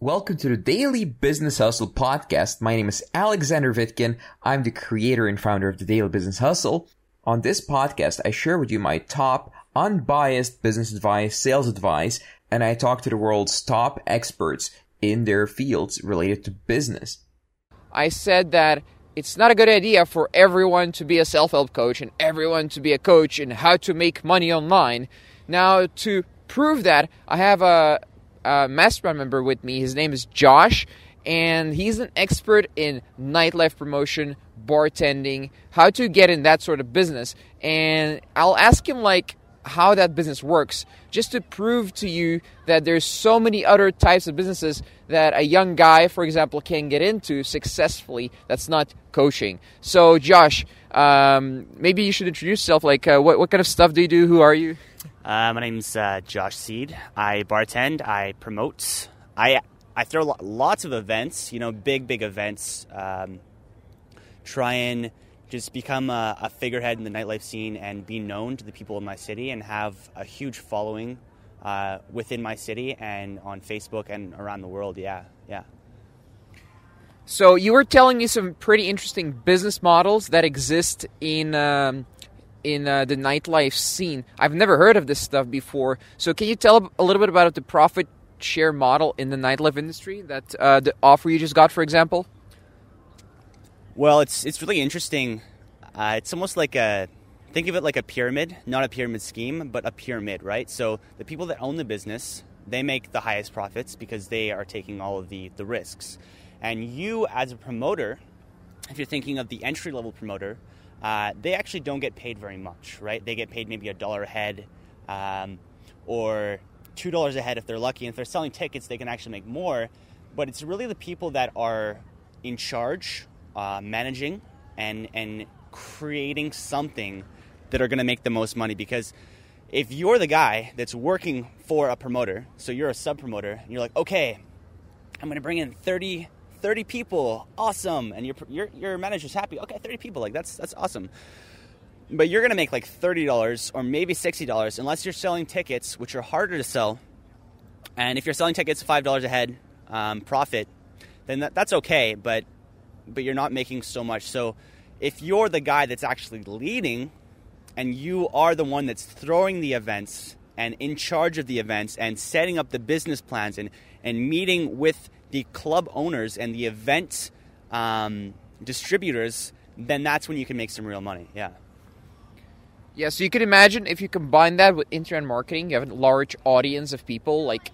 Welcome to the Daily Business Hustle podcast. My name is Alexander Vitkin. I'm the creator and founder of the Daily Business Hustle. On this podcast, I share with you my top unbiased business advice, sales advice, and I talk to the world's top experts in their fields related to business. I said that it's not a good idea for everyone to be a self help coach and everyone to be a coach in how to make money online. Now, to prove that, I have a, a mastermind member with me. His name is Josh, and he's an expert in nightlife promotion, bartending, how to get in that sort of business. And I'll ask him, like, how that business works just to prove to you that there's so many other types of businesses that a young guy for example can get into successfully that's not coaching so josh um, maybe you should introduce yourself like uh, what, what kind of stuff do you do who are you uh, my name's uh, josh seed i bartend i promote i i throw lots of events you know big big events um, try and just become a, a, figurehead in the nightlife scene and be known to the people in my city and have a huge following uh, within my city and on Facebook and around the world. Yeah, yeah. So you were telling me some pretty interesting business models that exist in um, in uh, the nightlife scene. I've never heard of this stuff before. So can you tell a little bit about the profit share model in the nightlife industry that uh, the offer you just got, for example? Well, it's it's really interesting. Uh, it's almost like a think of it like a pyramid, not a pyramid scheme, but a pyramid, right? So the people that own the business, they make the highest profits because they are taking all of the the risks. And you, as a promoter, if you're thinking of the entry level promoter, uh, they actually don't get paid very much, right? They get paid maybe a dollar a head, um, or two dollars a head if they're lucky. And if they're selling tickets, they can actually make more. But it's really the people that are in charge uh, managing and and creating something that are going to make the most money because if you're the guy that's working for a promoter so you're a sub promoter and you're like okay i'm going to bring in 30 30 people awesome. And your your your manager's happy. Okay 30 people like that's that's awesome. But you're to make like $30 or maybe $60 unless you're selling tickets which are harder to sell. And if you're selling tickets $5 a head um, profit then that, that's okay but but you're not making so much. So if you're the guy that's actually leading and you are the one that's throwing the events and in charge of the events and setting up the business plans and, and meeting with the club owners and the event um, distributors, then that's when you can make some real money. Yeah. Yeah, so you can imagine if you combine that with internet marketing, you have a large audience of people, like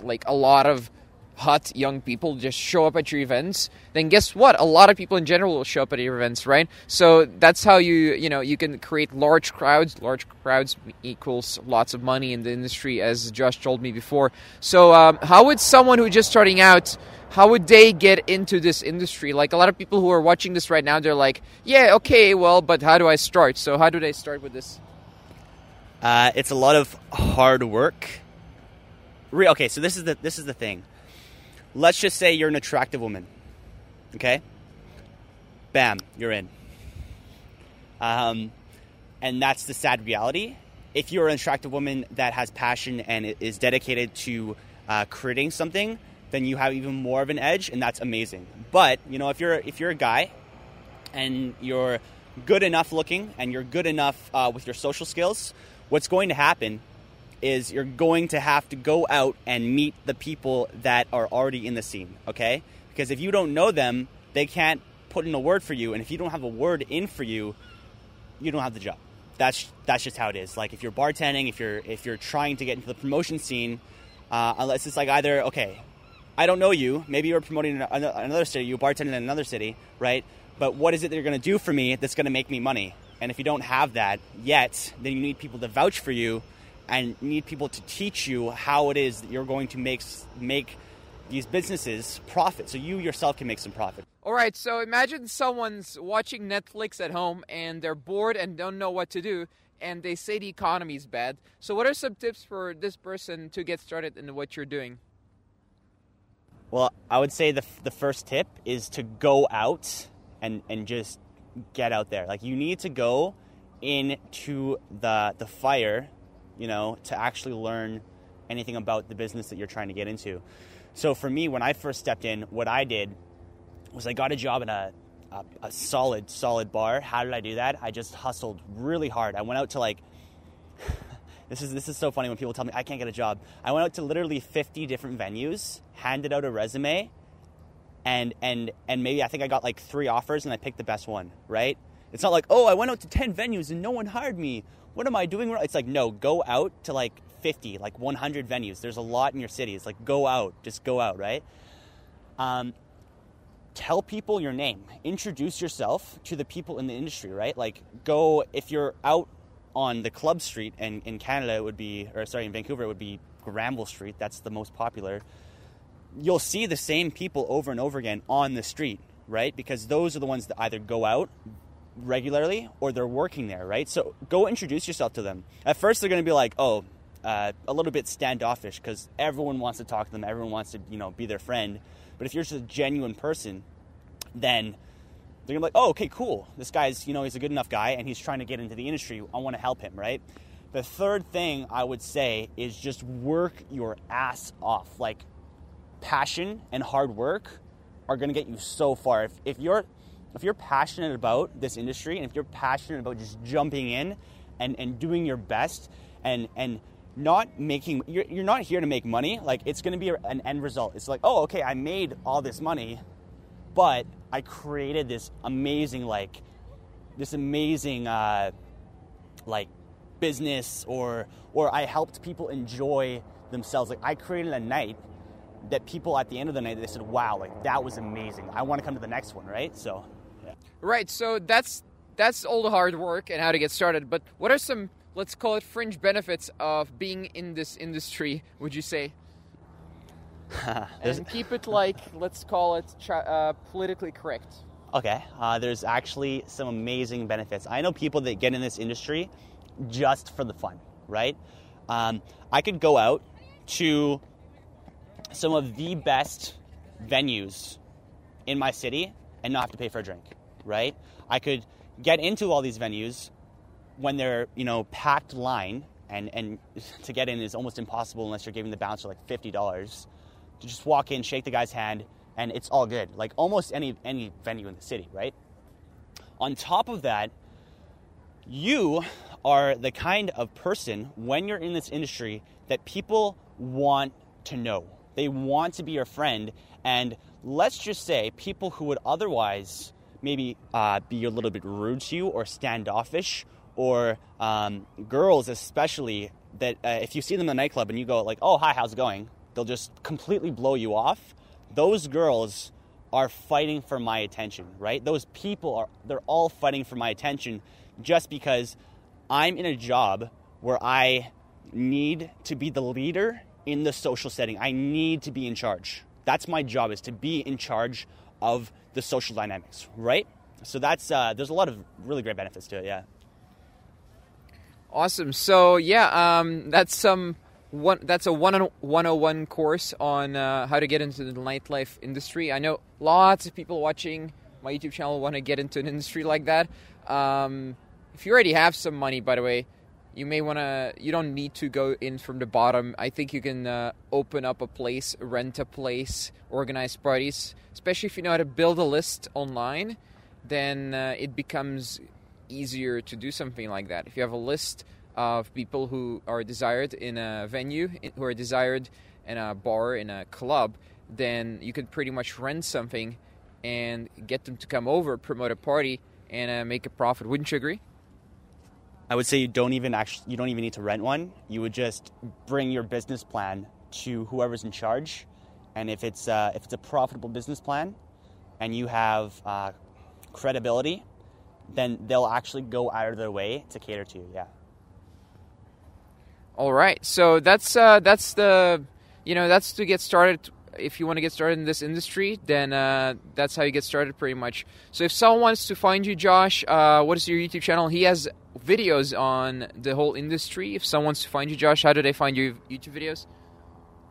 like a lot of hot young people just show up at your events, then guess what? A lot of people in general will show up at your events, right? So that's how you, you know, you can create large crowds. Large crowds equals lots of money in the industry, as Josh told me before. So um, how would someone who just starting out, how would they get into this industry? Like a lot of people who are watching this right now, they're like, yeah, okay, well, but how do I start? So how do they start with this? Uh, it's a lot of hard work. Okay, so this is the this is the thing Let's just say you're an attractive woman. Okay? Bam, you're in. Um, and that's the sad reality. If you're an attractive woman that has passion and is dedicated to uh, creating something, then you have even more of an edge, and that's amazing. But you know, if you're if you're a guy and you're good enough looking and you're good enough uh, with your social skills, what's going to happen is you're going to have to go out and meet the people that are already in the scene, okay? Because if you don't know them, they can't put in a word for you, and if you don't have a word in for you, you don't have the job. That's that's just how it is. Like if you're bartending, if you're if you're trying to get into the promotion scene, uh, unless it's like either okay, I don't know you, maybe you're promoting another city, you bartending in another city, right? But what is it that you're going to do for me that's going to make me money? And if you don't have that yet, then you need people to vouch for you and need people to teach you how it is that you're going to make make these businesses profit so you yourself can make some profit. All right, so imagine someone's watching Netflix at home and they're bored and don't know what to do and they say the economy is bad. So what are some tips for this person to get started in what you're doing? Well, I would say the the first tip is to go out and and just get out there. Like you need to go into the the fire you know, to actually learn anything about the business that you're trying to get into. So for me, when I first stepped in, what I did was I got a job in a, a, a solid, solid bar. How did I do that? I just hustled really hard. I went out to like this is this is so funny when people tell me I can't get a job. I went out to literally 50 different venues, handed out a resume, and and and maybe I think I got like three offers and I picked the best one, right? It's not like, "Oh, I went out to 10 venues and no one hired me. What am I doing wrong?" It's like, "No, go out to like 50, like 100 venues. There's a lot in your city. It's like go out, just go out, right?" Um tell people your name. Introduce yourself to the people in the industry, right? Like go if you're out on the club street, and in Canada it would be, or sorry, in Vancouver it would be Granville Street. That's the most popular. You'll see the same people over and over again on the street, right? Because those are the ones that either go out regularly or they're working there, right? So go introduce yourself to them. At first, they're going to be like, oh, uh, a little bit standoffish because everyone wants to talk to them, everyone wants to, you know, be their friend. But if you're just a genuine person, then they're gonna be like, oh, okay, cool. This guy's, you know, he's a good enough guy and he's trying to get into the industry. I want to help him, right? The third thing I would say is just work your ass off. Like, passion and hard work are gonna get you so far. If, if you're if you're passionate about this industry and if you're passionate about just jumping in and, and doing your best and and not making you're, you're not here to make money like it's going to be an end result it's like oh okay i made all this money but I created this amazing like this amazing uh, like business or or I helped people enjoy themselves. Like I created a night that people at the end of the night they said, "Wow, like that was amazing. I want to come to the next one." Right? So. Right. So that's that's all the hard work and how to get started. But what are some let's call it fringe benefits of being in this industry? Would you say? and keep it like let's call it uh, politically correct. Okay, uh, there's actually some amazing benefits. I know people that get in this industry just for the fun, right? Um, I could go out to some of the best venues in my city and not have to pay for a drink, right? I could get into all these venues when they're, you know, packed line and, and to get in is almost impossible unless you're giving the bouncer like $50 to just walk in, shake the guy's hand, and it's all good. Like almost any any venue in the city, right? On top of that, you are the kind of person when you're in this industry that people want to know. They want to be your friend, and let's just say people who would otherwise maybe uh, be a little bit rude to you or standoffish, or um, girls especially that uh, if you see them in the nightclub and you go like, "Oh, hi, how's it going?" they'll just completely blow you off. Those girls are fighting for my attention, right? Those people are they're all fighting for my attention just because I'm in a job where I need to be the leader in the social setting. I need to be in charge. That's my job is to be in charge of the social dynamics, right? So that's uh, there's a lot of really great benefits to it, yeah. Awesome. So yeah, um, that's some one that's a 101 course on uh, how to get into the nightlife industry. I know lots of people watching my YouTube channel want to get into an industry like that. Um, if you already have some money, by the way, you may want to. You don't need to go in from the bottom. I think you can uh, open up a place, rent a place, organize parties. Especially if you know how to build a list online, then uh, it becomes easier to do something like that. If you have a list of people who are desired in a venue, who are desired in a bar, in a club, then you could pretty much rent something and get them to come over, promote a party, and uh, make a profit. Wouldn't you agree? I would say you don't even actually you don't even need to rent one. You would just bring your business plan to whoever's in charge, and if it's uh, if it's a profitable business plan, and you have uh, credibility, then they'll actually go out of their way to cater to you. Yeah. All right, so that's uh, that's the you know that's to get started. If you want to get started in this industry, then uh, that's how you get started, pretty much. So if someone wants to find you, Josh, uh, what is your YouTube channel? He has videos on the whole industry. If someone wants to find you, Josh, how do they find your YouTube videos?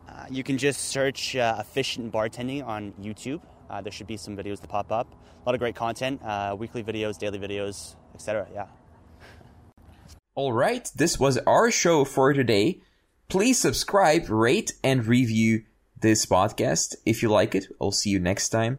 Uh, you can just search uh, efficient bartending on YouTube. Uh, there should be some videos that pop up. A lot of great content, uh, weekly videos, daily videos, etc. Yeah. Alright, this was our show for today. Please subscribe, rate, and review this podcast. If you like it, I'll see you next time.